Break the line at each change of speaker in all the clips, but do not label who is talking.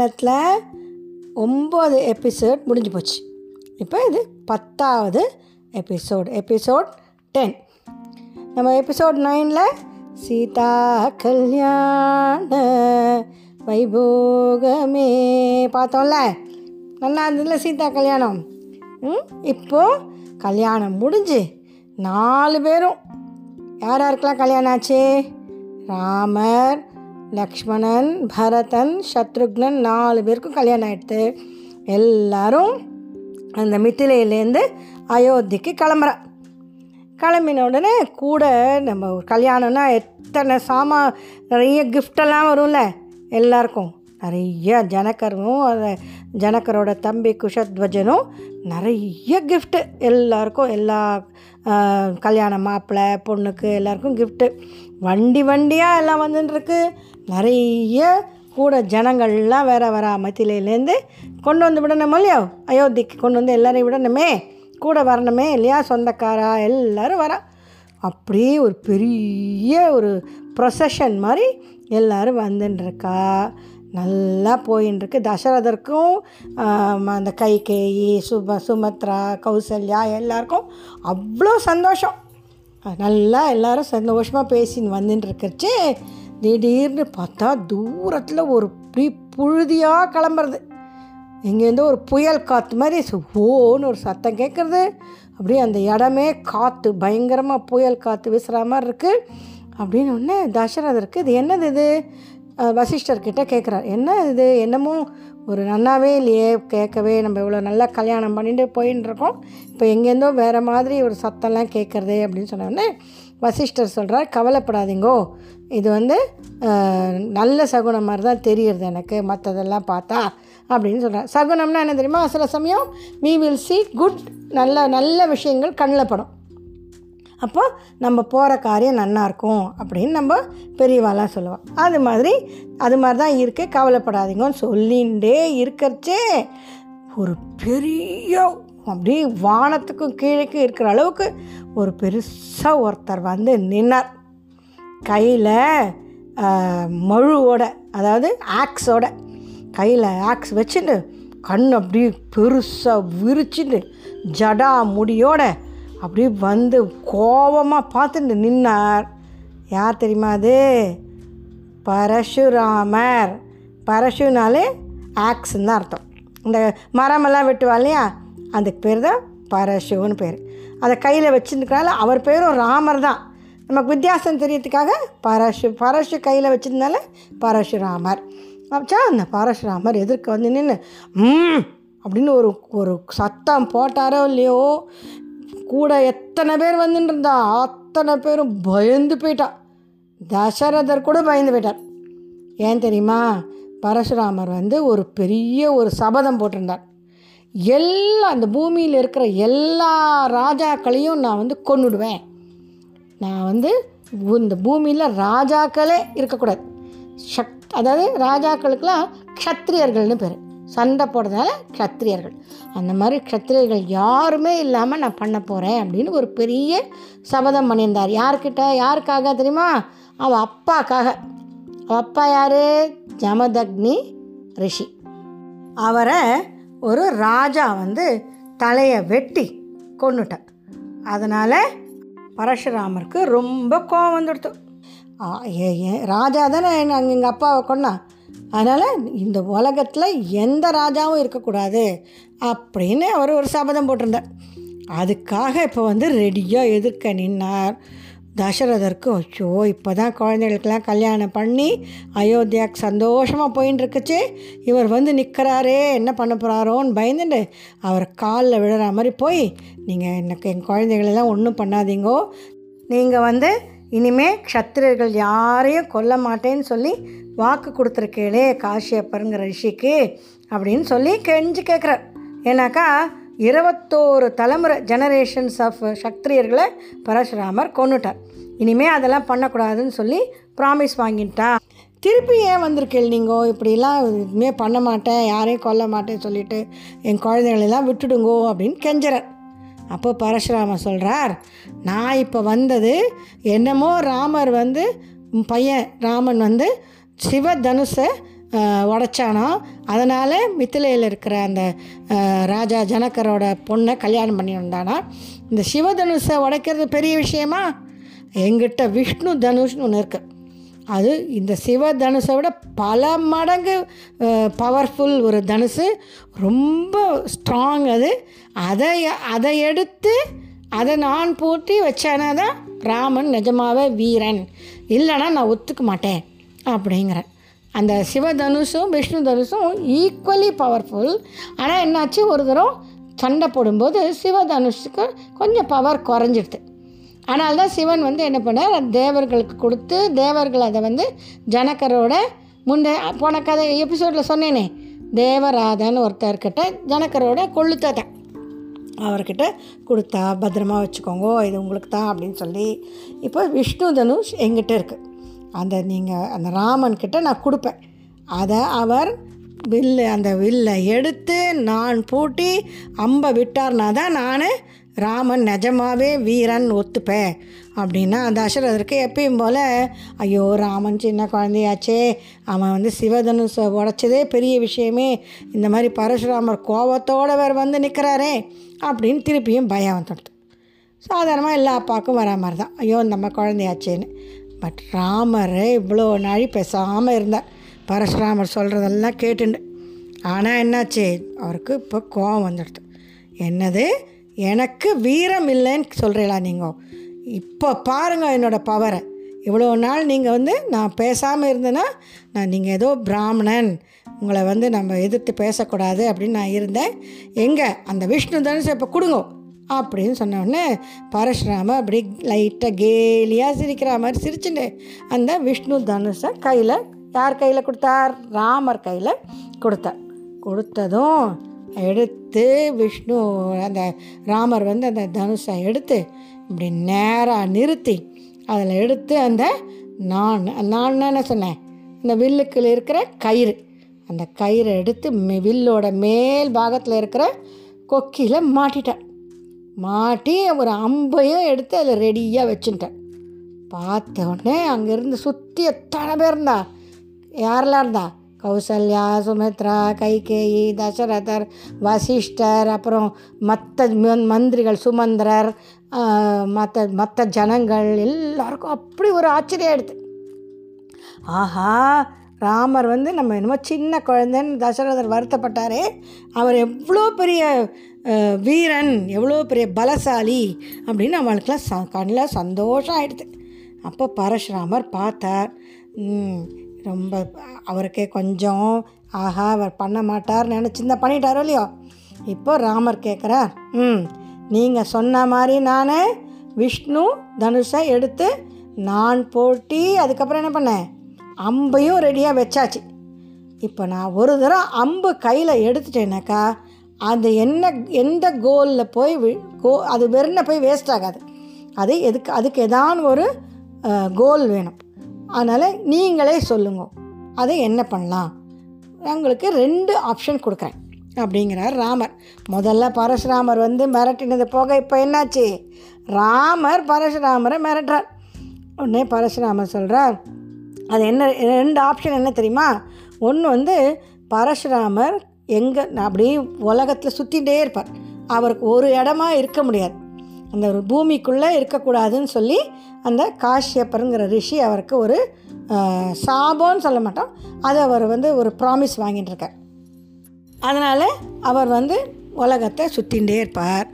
பயணத்தில் ஒம்பது எபிசோட் முடிஞ்சு போச்சு. இப்போ இது பத்தாவது எபிசோட் எபிசோட் டென் நம்ம எபிசோட் நைனில் சீதா கல்யாண வைபோகமே பார்த்தோம்ல? நல்லா இருந்ததுல சீதா கல்யாணம்? ம் கல்யாணம் முடிஞ்சு நாலு பேரும். யார் யாருக்கெல்லாம் கல்யாணம் ஆச்சு? ராமர் லக்ஷ்மணன் பரதன் சத்ருக்னன் நாலு பேருக்கும் கல்யாணம் ஆயிடுத்து எல்லாரும் அந்த மித்திலையிலேருந்து அயோத்திக்கு கிளம்புறா. கிளம்பின உடனே கூட நம்ம ஒரு கல்யாணம்னா எத்தனை சாமா நிறைய கிஃப்டெல்லாம் வரும்ல எல்லாருக்கும். நிறைய ஜனகரும் அதை ஜனக்கரோட தம்பி குஷத்வஜனும் நிறைய கிஃப்ட்டு எல்லாருக்கும் எல்லா கல்யாண மாப்பிள்ளை பொண்ணுக்கு எல்லாருக்கும் கிஃப்ட்டு வண்டி வண்டியாக எல்லாம் வந்துட்டுருக்கு நிறைய கூட ஜனங்கள்லாம் வேற வர மத்தியிலேருந்து கொண்டு வந்து விடணும் இல்லையோ? அயோத்திக்கு கொண்டு வந்து எல்லோரையும் விடணுமே? கூட வரணுமே இல்லையா? சொந்தக்காரா எல்லோரும் வரா. அப்படியே ஒரு பெரிய ஒரு ப்ரொசஷன் மாதிரி எல்லோரும் வந்துன்னு இருக்கா நல்லா போயின்னு தசரதற்கும் தசரதருக்கும் அந்த கைகேயி சுப சுமத்ரா கௌசல்யா எல்லாருக்கும் அவ்வளோ சந்தோஷம். நல்லா எல்லாரும் சந்தோஷமாக பேசின்னு வந்துட்டுருக்கிறச்சு திடீர்னு பார்த்தா தூரத்தில் ஒரு இப்படி புழுதியாக கிளம்புறது. இங்கேருந்து ஒரு புயல் காற்று மாதிரி சு- ஓன்னு ஒரு சத்தம் கேட்குறது அப்படியே அந்த இடமே காற்று பயங்கரமாக புயல் காற்று வீசுகிற மாதிரி இருக்குது அப்படின்னு உடனே தசரதருக்கு இது என்னது இது? வசிஷ்டர்கிட்ட கேட்குறார் என்ன இது? என்னமோ ஒரு நன்னாவே இல்லையே? கேட்கவே நம்ம இவ்வளோ நல்லா கல்யாணம் பண்ணிட்டு போயின்னு இருக்கோம் இப்போ எங்கேருந்தோ வேறு மாதிரி ஒரு சத்தம்லாம் கேட்குறதே அப்படின்னு சொன்னோடனே வசிஷ்டர் சொல்கிறார் கவலைப்படாதீங்கோ. இது வந்து நல்ல சகுனம் மாதிரி தான் தெரியுறது எனக்கு. மற்றதெல்லாம் பார்த்தா அப்படின்னு சொல்கிறார் சகுனம்னா என்ன தெரியுமா? சில சமயம் வி வில் சி குட் நல்ல நல்ல விஷயங்கள் கண்ணில் படும். அப்போ நம்ம போகிற காரியம் நல்லாயிருக்கும் அப்படின்னு நம்ம பெரியவாலாம் சொல்லுவோம் அது மாதிரி அது மாதிரி தான் இருக்குது கவலைப்படாதீங்கன்னு சொல்லிகிட்டே இருக்கிறச்சே ஒரு பெரிய அப்படியே வானத்துக்கும் கீழேக்கு இருக்கிற அளவுக்கு ஒரு பெருசாக ஒருத்தர் வந்து நின்னார். கையில் மழுவோட அதாவது ஆக்ஸோட கையில் ஆக்ஸ் வச்சுட்டு கண் அப்படியே பெருசாக விரிச்சுட்டு ஜடா முடியோட அப்படியே வந்து கோபமாக பார்த்துட்டு நின்னார். யார் தெரியுமா அது? பரசுராமர். பரஷுனாலே ஆக்ஸ்ன்னு தான் அர்த்தம். இந்த மரமெல்லாம் வெட்டுவா இல்லையா? அதுக்கு பேர் தான் பரஷுன்னு பேர். அதை கையில் வச்சுருக்கனால அவர் பேரும் ராமர் தான். நமக்கு வித்தியாசம் தெரியறதுக்காக பரஷு பரஷு கையில் வச்சிருந்தால பரஷுராமர் அப்பச்சா அந்த பரசுராமர் எதிர்க்க வந்து நின்று ம்! அப்படின்னு ஒரு ஒரு சத்தம் போட்டாரோ இல்லையோ கூட எத்தனை பேர் வந்துட்டு இருந்தா அத்தனை பேரும் பயந்து போயிட்டா. தசரதர் கூட பயந்து போயிட்டார். ஏன் தெரியுமா? பரசுராமர் வந்து ஒரு பெரிய ஒரு சபதம் போட்டிருந்தார். எல்லா அந்த பூமியில் இருக்கிற எல்லா ராஜாக்களையும் நான் வந்து கொன்னுடுவேன். நான் வந்து இந்த பூமியில் ராஜாக்களே இருக்கக்கூடாது. சக் அதாவது ராஜாக்களுக்கெல்லாம் க்ஷத்ரியர்கள்னு பேர். சண்டை போடுறதுனால க்ஷத்திரியர்கள் அந்த மாதிரி க்ஷத்திரியர்கள் யாருமே இல்லாமல் நான் பண்ண போகிறேன் அப்படின்னு ஒரு பெரிய சபதம் பண்ணியிருந்தார். யார்கிட்ட? யாருக்காக தெரியுமா? அவள் அப்பாக்காக. அவள் அப்பா யார்? ஜமதக்னி ரிஷி. அவரை ஒரு ராஜா வந்து தலையை வெட்டி கொண்டுட்டார் அதனால் பரசுராமருக்கு ரொம்ப கோவம் வந்துடுத்து. ஏ- ராஜா தானே? நாங்கள் எங்கள் அப்பாவை கொண்டான் அதனால் இந்த உலகத்தில் எந்த ராஜாவும் இருக்கக்கூடாது அப்படின்னு அவர் ஒரு சபதம் போட்டிருந்தார். அதுக்காக இப்போ வந்து ரெடியாக எதிர்க்க நின்னார். தசரதற்கு அச்சோ இப்போ தான் குழந்தைகளுக்கெல்லாம் கல்யாணம் பண்ணி அயோத்தியாவுக்கு சந்தோஷமாக போயின்னு இருக்குச்சு இவர் வந்து நிற்கிறாரே என்ன பண்ண போகிறாரோன்னு பயந்துட்டு அவர் காலில் விழுற மாதிரி போய் நீங்கள் எனக்கு என் குழந்தைகளெல்லாம் ஒன்றும் பண்ணாதீங்கோ. நீங்கள் வந்து இனிமே க்ஷத்திரியர்கள் யாரையும் கொல்ல மாட்டேன்னு சொல்லி வாக்கு கொடுத்துருக்கேளே காஷியப்பருங்கிற ரிஷிக்கு அப்படின்னு சொல்லி கெஞ்சி கேட்குறார். ஏன்னாக்கா இருபத்தோரு தலைமுறை ஜெனரேஷன்ஸ் ஆஃப் சக்திரியர்களை பரசுராமர் கொண்டுட்டார் இனிமே அதெல்லாம் பண்ணக்கூடாதுன்னு சொல்லி ப்ராமிஸ் வாங்கிட்டா திருப்பி ஏன் வந்திருக்கேள் நீங்கள் இப்படிலாம் இனிமே பண்ண மாட்டேன் யாரையும் கொல்ல மாட்டேன்னு சொல்லிட்டு என் குழந்தைகளெல்லாம் விட்டுடுங்கோ அப்படின்னு கெஞ்சுறேன் அப்போ பரஷுராமர் சொல்கிறார் நான் இப்போ வந்தது என்னமோ ராமர் வந்து பையன் ராமன் வந்து சிவ தனுஷை உடைச்சானோ அதனால் மித்திலையில் இருக்கிற அந்த ராஜா ஜனக்கரோட பொண்ணை கல்யாணம் பண்ணி வந்தானா? இந்த சிவதனுஷை உடைக்கிறது பெரிய விஷயமா? எங்கிட்ட விஷ்ணு தனுஷ்னு ஒன்று இருக்குது அது இந்த சிவ தனுஷை விட பல மடங்கு பவர்ஃபுல் ஒரு தனுசு. ரொம்ப ஸ்ட்ராங் அது. அதை அதை எடுத்து அதை நான் பூட்டி வச்சானா தான் ராமன் நிஜமாவே வீரன். இல்லைன்னா நான் ஒத்துக்க மாட்டேன் அப்படிங்கிறேன். அந்த சிவதனுஷும் விஷ்ணு தனுஷும் ஈக்குவலி பவர்ஃபுல் ஆனால் என்னாச்சு ஒரு தரம் சண்டை போடும்போது சிவதனுஷுக்கு கொஞ்சம் பவர் குறைஞ்சிடுது. ஆனால் தான் சிவன் வந்து என்ன பண்ணார்? தேவர்களுக்கு கொடுத்து தேவர்கள் அதை வந்து ஜனக்கரோட முன்னே போன கதை எபிசோடில் சொன்னேனே. தேவராதன் ஒருத்தர்கிட்ட ஜனக்கரோட கொள்ளுத்ததை அவர்கிட்ட கொடுத்தா பத்திரமா வச்சுக்கோங்க இது உங்களுக்கு தான் அப்படின்னு சொல்லி இப்போ விஷ்ணு தனுஷ் எங்கிட்ட இருக்குது அந்த நீங்கள் அந்த ராமன்கிட்ட நான் கொடுப்பேன். அதை அவர் வில்லு அந்த வில்லை எடுத்து நான் பூட்டி அம்பை விட்டார்னா தான் நான் ராமன் நிஜமாவே வீரன் ஒத்துப்பேன் அப்படின்னா அந்த எப்பயும் போல் ஐயோ ராமன் சின்ன குழந்தையாச்சே அவன் வந்து சிவதனுசை உடைச்சதே பெரிய விஷயமே இந்த மாதிரி பரசுராமர் கோபத்தோடு வேறு வந்து நிற்கிறாரே அப்படின்னு திருப்பியும் பயம் வந்துடுது. சாதாரணமாக எல்லா அப்பாவுக்கும் வரா மாதிரி தான். ஐயோ நம்ம குழந்தையாச்சேன்னு. பட் ராமர் இவ்வளோ நாழி பேசாமல் இருந்தார். பரசுராமர் சொல்கிறதெல்லாம் கேட்டுண்டு. ஆனால் என்னாச்சு? அவருக்கு இப்போ கோபம் வந்துடுது. என்னது? எனக்கு வீரம் இல்லைன்னு சொல்கிறீங்களா நீங்கள் இப்போ பாருங்கள் என்னோடய பவரை இவ்வளோ நாள் நீங்கள் வந்து நான் பேசாமல் இருந்தேன்னா நான் நீங்கள் ஏதோ பிராமணன் உங்களை வந்து நம்ம எதிர்த்து பேசக்கூடாது அப்படின்னு நான் இருந்தேன். எங்கே? அந்த விஷ்ணு தனுஷை இப்போ கொடுங்க. அப்படின்னு சொன்ன உடனே பரசுராம அப்படி லைட்டாக கேலியாக சிரிக்கிற மாதிரி சிரிச்சுட்டு அந்த விஷ்ணு தனுஷை கையில் யார் கையில் கொடுத்தார்? ராமர் கையில் கொடுத்தார். கொடுத்ததும் எடுத்து விஷ்ணு அந்த ராமர் வந்து அந்த தனுஷை எடுத்து இப்படி நேராக நிறுத்தி அதில் எடுத்து அந்த நான் நான் என்ன சொன்னேன் இந்த வில்லுக்கு இருக்கிற கயிறு. அந்த கயிறை எடுத்து மே வில்லோட மேல் பாகத்தில் இருக்கிற கொக்கியில் மாட்டிட்டேன். மாட்டி ஒரு அம்பையும் எடுத்து அதில் ரெடியாக வச்சுட்டேன். பார்த்த உடனே அங்கேருந்து சுற்றி எத்தனை பேர் இருந்தா யாரெல்லாம் இருந்தா? கௌசல்யா சுமித்ரா கைகேயி தசரதர் வசிஷ்டர் அப்புறம் மற்ற மந்திரிகள் சுமந்திரர் மற்ற மற்ற ஜனங்கள் எல்லாருக்கும் அப்படி ஒரு ஆச்சரியம் எடுத்து. ஆஹா ராமர் வந்து நம்ம என்னமோ சின்ன குழந்தைன்னு தசரதர் வருத்தப்பட்டாரே. அவர் எவ்வளோ பெரிய வீரன் எவ்வளோ பெரிய பலசாலி அப்படின்னு நம்மளுக்கெல்லாம் ச கண்ணில் சந்தோஷம் ஆகிடுது அப்போ பரஷுராமர் பார்த்தார். ரொம்ப அவருக்கே கொஞ்சம் ஆஹா அவர் பண்ண மாட்டார் நினச்சிருந்தா பண்ணிட்டாரோ இல்லையோ? இப்போ ராமர் கேட்குறார் ம் நீங்கள் சொன்ன மாதிரி நான் விஷ்ணு தனுஷை எடுத்து நான் போட்டி அதுக்கப்புறம் என்ன பண்ணேன்? அம்பையும் ரெடியாக வச்சாச்சு. இப்போ நான் ஒரு தடவை அம்பு கையில் எடுத்துட்டேனாக்கா அது என்ன எந்த கோலில் போய் வி- கோ அது வெறுன போய் வேஸ்ட் ஆகாது. அது எதுக்கு அதுக்கு ஏதான ஒரு கோல் வேணும். அதனால் நீங்களே சொல்லுங்க. அதை என்ன பண்ணலாம்? உங்களுக்கு ரெண்டு ஆப்ஷன் கொடுக்குறேன். அப்படிங்கிறார் ராமர். முதல்ல பரசுராமர் வந்து மிரட்டினது போக இப்போ என்னாச்சு? ராமர் பரசுராமரை மிரட்டுறார். உடனே பரசுராமர் சொல்கிறார் அது என்ன ரெண்டு ஆப்ஷன் என்ன தெரியுமா? ஒன்று வந்து பரசுராமர் எங்கே அப்படியே உலகத்தில் சுற்றிகிட்டே இருப்பார். அவருக்கு ஒரு இடமா இருக்க முடியாது. அந்த ஒரு பூமிக்குள்ளே இருக்கக்கூடாதுன்னு சொல்லி அந்த காஷ்யப்பருங்கிற ரிஷி அவருக்கு ஒரு சாபம்னு சொல்ல மாட்டோம். அது அவர் வந்து ஒரு ப்ராமிஸ் வாங்கிட்டு இருக்கார் அதனால் அவர் வந்து உலகத்தை சுற்றிகிட்டே இருப்பார்.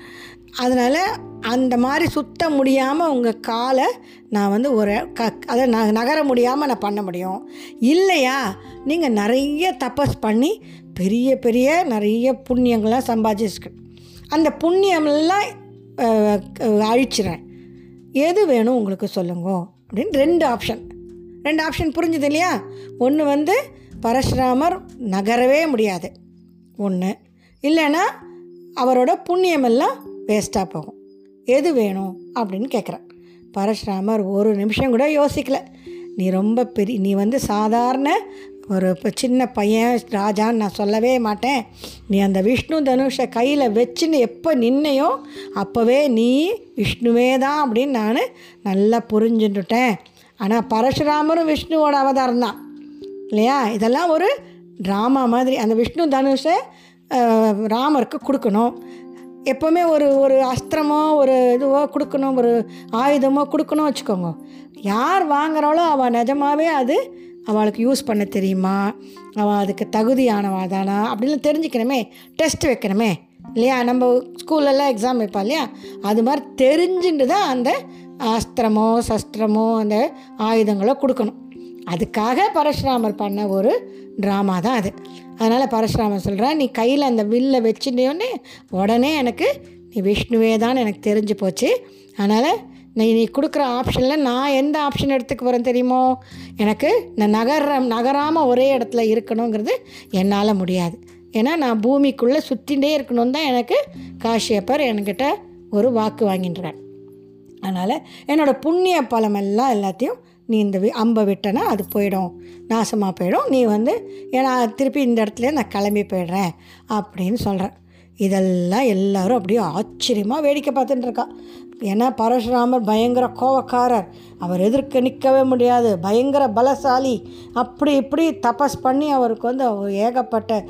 அதனால் அந்த மாதிரி சுத்த முடியாமல் உங்கள் காலை நான் வந்து ஒரு க அதை நான் நகர முடியாமல் நான் பண்ண முடியும். இல்லையா? நீங்கள் நிறைய தபஸ் பண்ணி பெரிய பெரிய நிறைய புண்ணியங்கள்லாம் சம்பாதிச்சிருக்கு. அந்த புண்ணியம்லாம் அழிச்சிறேன். அழிச்சிடுறேன் எது வேணும் உங்களுக்கு சொல்லுங்க. அப்படின்னு ரெண்டு ஆப்ஷன் ரெண்டு ஆப்ஷன் புரிஞ்சுது இல்லையா? ஒன்று வந்து பரசுராமர் நகரவே முடியாது. ஒன்று இல்லைன்னா அவரோட புண்ணியமெல்லாம் வேஸ்ட்டாக போகும். எது வேணும் அப்படின்னு கேட்குறேன் பரசுராமர் ஒரு நிமிஷம் கூட யோசிக்கல. நீ ரொம்ப பெரிய நீ வந்து சாதாரண ஒரு இப்போ சின்ன பையன் ராஜான்னு நான் சொல்லவே மாட்டேன். நீ அந்த விஷ்ணு தனுஷை கையில் வச்சுன்னு எப்போ நின்னையோ அப்போவே நீ விஷ்ணுவே தான் அப்படின்னு நான் நல்லா புரிஞ்சுட்டுட்டேன். ஆனால் பரசுராமரும் விஷ்ணுவோட அவதாரம் தான். இல்லையா? இதெல்லாம் ஒரு ட்ராமா மாதிரி. அந்த விஷ்ணு தனுஷை ராமருக்கு கொடுக்கணும். எப்போவுமே ஒரு ஒரு அஸ்திரமோ ஒரு இதுவோ கொடுக்கணும். ஒரு ஆயுதமோ கொடுக்கணும் வச்சுக்கோங்க. யார் வாங்குறாளோ அவள் நிஜமாவே அது அவளுக்கு யூஸ் பண்ண தெரியுமா? அவள் அதுக்கு தகுதியானவள் தானா? அப்படின்னு தெரிஞ்சுக்கணுமே. டெஸ்ட் வைக்கணுமே. இல்லையா? நம்ம ஸ்கூல்லலாம் எக்ஸாம் வைப்பா இல்லையா? அது மாதிரி தெரிஞ்சுட்டு தான் அந்த அஸ்திரமோ சஸ்திரமோ அந்த ஆயுதங்களோ கொடுக்கணும். அதுக்காக பரசுராமர் பண்ண ஒரு ட்ராமா தான் அது. அதனால் பரஷுராமர் சொல்கிறான் நீ கையில் அந்த வில்லை வச்சுட்டோன்னே உடனே எனக்கு நீ விஷ்ணுவே தான் எனக்கு தெரிஞ்சு போச்சு. அதனால் நீ நீ கொடுக்குற ஆப்ஷனில் நான் எந்த ஆப்ஷன் எடுத்துக்க போகிறேன் தெரியுமோ? எனக்கு இந்த நகர நகராமல் ஒரே இடத்துல இருக்கணுங்கிறது என்னால் முடியாது. ஏன்னா நான் பூமிக்குள்ளே சுற்றிகிட்டே இருக்கணும் தான் எனக்கு காஷியப்பர் என்கிட்ட ஒரு வாக்கு வாங்கின்றார். அதனால் என்னோடய புண்ணிய பலமெல்லாம் எல்லாத்தையும் நீ இந்த வி- அம்பை விட்டனா அது போயிடும். நாசமாக போயிடும். நீ வந்து ஏன்னா திருப்பி இந்த இடத்துல நான் கிளம்பி போயிடுறேன் அப்படின்னு சொல்கிறேன் இதெல்லாம் எல்லோரும் அப்படியே ஆச்சரியமாக வேடிக்கை பார்த்துட்டுருக்கா ஏன்னா பரசுராமர் பயங்கர கோவக்காரர். அவர் எதிர்க்க நிற்கவே முடியாது. பயங்கர பலசாலி. அப்படி இப்படி தபஸ் பண்ணி அவருக்கு வந்து அவர் ஏகப்பட்ட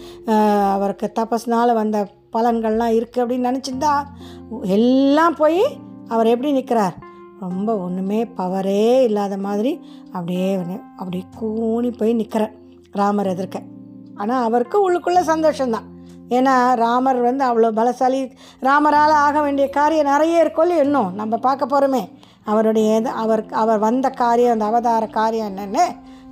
அவருக்கு தபஸ்னால் வந்த பலன்கள்லாம் இருக்குது அப்படின்னு நினச்சிருந்தா எல்லாம் போய் அவர் எப்படி நிற்கிறார் ரொம்ப ஒன்றுமே பவரே இல்லாத மாதிரி அப்படியே வந்து அப்படி கூனி போய் நிற்கிறார் ராமர் எதிர்க்க. ஆனால் அவருக்கு உள்ளுக்குள்ளே சந்தோஷம்தான். ஏன்னா ராமர் வந்து அவ்வளோ பலசாலி. ராமரால் ஆக வேண்டிய காரியம் நிறைய இருக்கும் இன்னும். நம்ம பார்க்க போகிறோமே அவருடைய இது அவர் அவர் வந்த காரியம் அந்த அவதார காரியம் என்னென்னு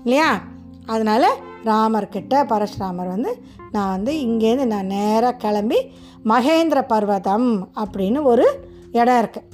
இல்லையா? அதனால் ராமர்கிட்ட பரசுராமர் வந்து நான் வந்து இங்கேருந்து நான் நேராக கிளம்பி மகேந்திர பர்வதம் அப்படின்னு ஒரு இடம் இருக்குது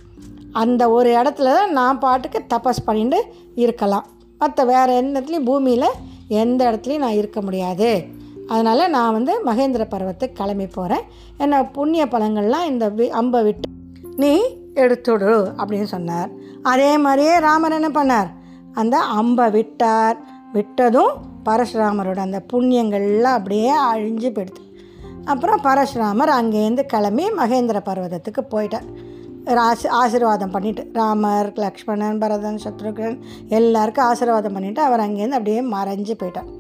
அந்த ஒரு இடத்துல தான் நான் பாட்டுக்கு தபஸ் பண்ணிட்டு இருக்கலாம். மற்ற வேறு எந்த இடத்துலையும் பூமியில் எந்த இடத்துலையும் நான் இருக்க முடியாது. அதனால் நான் வந்து மகேந்திர பர்வத்துக்கு கிளம்பி போகிறேன் என்ன புண்ணிய பழங்கள்லாம் இந்த வி- அம்பை விட்டு நீ எடுத்துடு அப்படின்னு சொன்னார். அதே மாதிரியே ராமர் என்ன பண்ணார்? அந்த அம்பை விட்டார். விட்டதும் பரசுராமரோட அந்த புண்ணியங்கள்லாம் அப்படியே அழிஞ்சு போயிடுது. அப்புறம் பரசுராமர் அங்கேருந்து கிளம்பி மகேந்திர பர்வதத்துக்கு போயிட்டார். ஆசி ஆசீர்வாதம் பண்ணிட்டு ராமர் லக்ஷ்மணன் பரதன் சத்ருகன் எல்லாருக்கும் ஆசீர்வாதம் பண்ணிவிட்டு அவர் அங்கேருந்து அப்படியே மறைஞ்சு போயிட்டார்.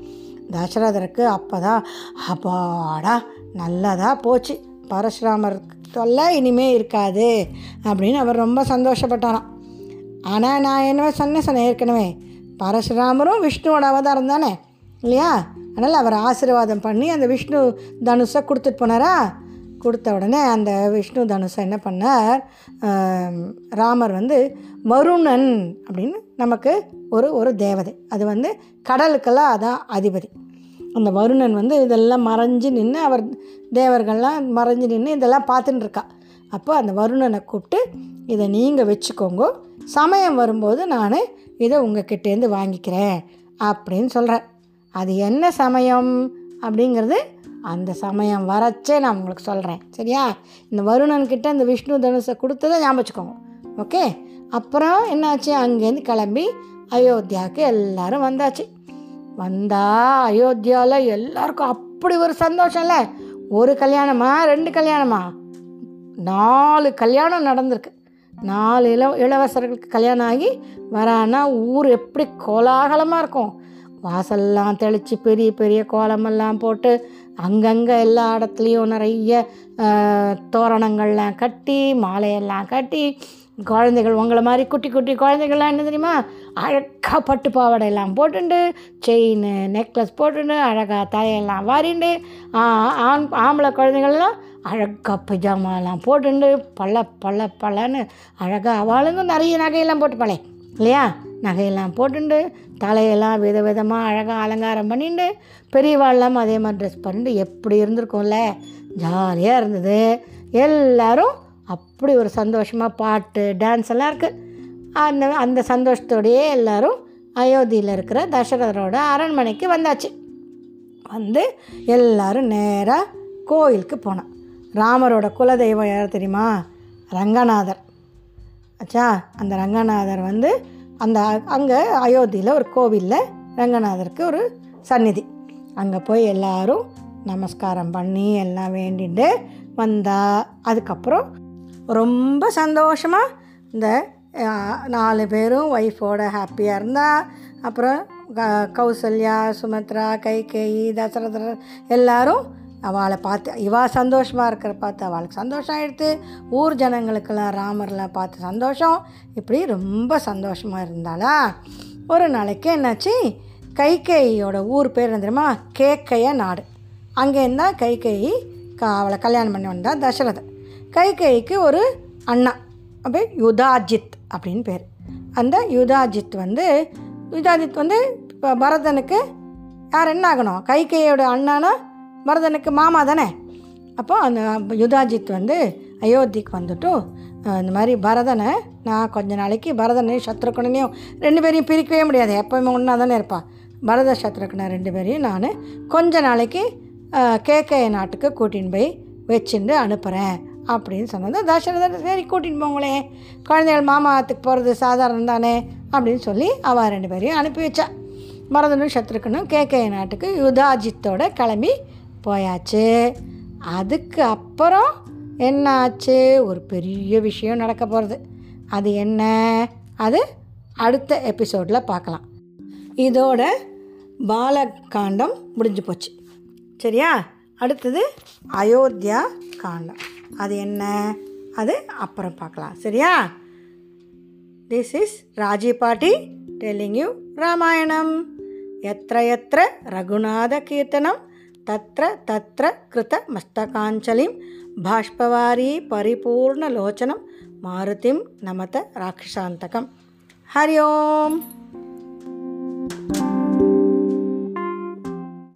தசரதருக்கு அப்போ தான் அப்பாடா நல்லதாக போச்சு. பரசுராமர் தொல்லை இனிமே இருக்காது அப்படின்னு அவர் ரொம்ப சந்தோஷப்பட்டாராம். ஆனால் நான் என்ன சொன்னேன் சொன்னேன் ஏற்கனவே. பரசுராமரும் விஷ்ணுவோட அவதாரம் தானே இல்லையா? அதனால் அவர் ஆசீர்வாதம் பண்ணி அந்த விஷ்ணு தனுஷை கொடுத்துட்டு போனாரா? கொடுத்த உடனே அந்த விஷ்ணு தனுஷை என்ன பண்ணார்? ராமர் வந்து வருணன் அப்படின்னு நமக்கு ஒரு ஒரு தேவதை. அது வந்து கடலுக்கெல்லாம் அதான் அதிபதி. அந்த வருணன் வந்து இதெல்லாம் மறைஞ்சு நின்று அவர் தேவர்கள்லாம் மறைஞ்சு நின்று இதெல்லாம் பார்த்துட்டு இருக்கா. அப்போ அந்த வருணனை கூப்பிட்டு இதை நீங்கள் வச்சுக்கோங்க. சமயம் வரும்போது நான் இதை உங்ககிட்டேருந்து வாங்கிக்கிறேன் அப்படின்னு சொல்கிறேன் அது என்ன சமயம் அப்படிங்கிறது அந்த சமயம் வரச்சே நான் உங்களுக்கு சொல்கிறேன் சரியா? இந்த வருணன்கிட்ட இந்த விஷ்ணு தனுஷை கொடுத்ததை ஞாபகம் வச்சுக்கோங்க. ஓகே? அப்புறம் என்னாச்சு? அங்கேருந்து கிளம்பி அயோத்தியாவுக்கு எல்லாரும் வந்தாச்சு. வந்தா அயோத்தியாவில் எல்லாருக்கும் அப்படி ஒரு சந்தோஷம்ல. ஒரு கல்யாணமா ரெண்டு கல்யாணமா? நாலு கல்யாணம் நடந்திருக்கு. நாலு இள இளவரசர்களுக்கு கல்யாணம் ஆகி வரானா ஊர் எப்படி கோலாகலமாக இருக்கும். வாசல்லாம் தெளித்து பெரிய பெரிய கோலமெல்லாம் போட்டு அங்கங்கே எல்லா இடத்துலையும் நிறைய தோரணங்கள்லாம் கட்டி மாலையெல்லாம் கட்டி குழந்தைகள் உங்களை மாதிரி குட்டி குட்டி குழந்தைகள்லாம் என்ன தெரியுமா? அழகாக பட்டு பாவாடை எல்லாம் போட்டுண்டு செயின் நெக்லஸ் போட்டுண்டு அழகாக தலையெல்லாம் வாரிண்டு ஆண் ஆம்பளை குழந்தைகள்லாம் அழகாக பைஜாமாலாம் போட்டுண்டு பல பல பலன்னு அழகாக அவளுங்க நிறைய நகையெல்லாம் போட்டு பழைய இல்லையா? நகையெல்லாம் போட்டுண்டு தலையெல்லாம் வித விதமாக அழகாக அலங்காரம் பண்ணிண்டு பெரியவாள்லாம் அதே மாதிரி ட்ரெஸ் பண்ணிட்டு எப்படி இருந்திருக்கோம்ல? ஜாலியாக இருந்தது. எல்லோரும் அப்படி ஒரு சந்தோஷமாக பாட்டு டான்ஸ் எல்லாம் இருக்குது அந்த அந்த சந்தோஷத்தோடையே எல்லோரும் அயோத்தியில் இருக்கிற தசரதரோட அரண்மனைக்கு வந்தாச்சு. வந்து எல்லோரும் நேராக கோயிலுக்கு போனோம் ராமரோட குலதெய்வம் யார் தெரியுமா? ரங்கநாதர். ஆச்சா அந்த ரங்கநாதர் வந்து அந்த அங்கே அயோத்தியில் ஒரு கோவிலில் ரங்கநாதருக்கு ஒரு சந்நிதி. அங்கே போய் எல்லாரும் நமஸ்காரம் பண்ணி எல்லாம் வேண்டிட்டு வந்தா. அதுக்கப்புறம் ரொம்ப சந்தோஷமாக இந்த நாலு பேரும் ஒய்ஃபோட ஹாப்பியாக இருந்தால் அப்புறம் க- கௌசல்யா சுமத்ரா கைகேயி தசரதர் எல்லாரும் அவளை பார்த்து இவா சந்தோஷமாக இருக்கிற பார்த்து அவளுக்கு சந்தோஷம் ஆகிடுது ஊர் ஜனங்களுக்கெல்லாம் ராமர்லாம் பார்த்து சந்தோஷம். இப்படி ரொம்ப சந்தோஷமாக இருந்தாளா? ஒரு நாளைக்கு என்னாச்சு? கைகேயியோட ஊர் பேர் என்ன தெரியுமா? கேக்கைய நாடு. அங்கே இருந்தால் கைகேயி அவளை கல்யாணம் பண்ணி வந்தா தசரதன் கைகைக்கு ஒரு அண்ணா. அப்படி யுதாஜித் அப்படின்னு பேர். அந்த யுதாஜித் வந்து யுதாஜித் வந்து இப்போ பரதனுக்கு யார் என்ன ஆகணும்? கைகையோட அண்ணானா பரதனுக்கு மாமா தானே? அப்போ அந்த யுதாஜித் வந்து அயோத்திக்கு வந்துட்டு இந்த மாதிரி பரதனை நான் கொஞ்ச நாளைக்கு பரதனையும் சத்ருக்கனையும் ரெண்டு பேரையும் பிரிக்கவே முடியாது. எப்போவுமே ஒன்றா தானே இருப்பாள் பரத சத்ருக்கனை ரெண்டு பேரையும் நான் கொஞ்ச நாளைக்கு கேகே நாட்டுக்கு கூட்டின்னு போய் வச்சுட்டு அனுப்புகிறேன் அப்படின்னு சொன்னது. தசரதன் சரி கூட்டின்னு போங்களே. குழந்தைகள் மாமாத்துக்கு போகிறது சாதாரணம் தானே? அப்படின்னு சொல்லி அவள் ரெண்டு பேரையும் அனுப்பி வச்சா. மரதனும் சத்ருக்கனும் கேகே நாட்டுக்கு யுதாஜித்தோட கிளம்பி போயாச்சு. அதுக்கு அப்புறம் என்னாச்சு? ஒரு பெரிய விஷயம் நடக்க போகிறது அது என்ன? அது அடுத்த எபிசோடில் பார்க்கலாம் இதோட பாலகாண்டம் முடிஞ்சு போச்சு. சரியா? அடுத்தது அயோத்தியா காண்டம். அது என்ன? அது அப்புறம் பார்க்கலாம். சரியா? திஸ் இஸ் ராஜி பாட்டி டெல்லிங் யூ ராமாயணம் எத்த எத்த ரகுநாத கீர்த்தனம் தத்ர தத்ர கிருத மஸ்தகாஞ்சலிம் பாஷ்பவாரி பரிபூர்ணலோச்சனம் மாருதிம் நமத ராட்சசாந்தகம். ஹரி ஓம்!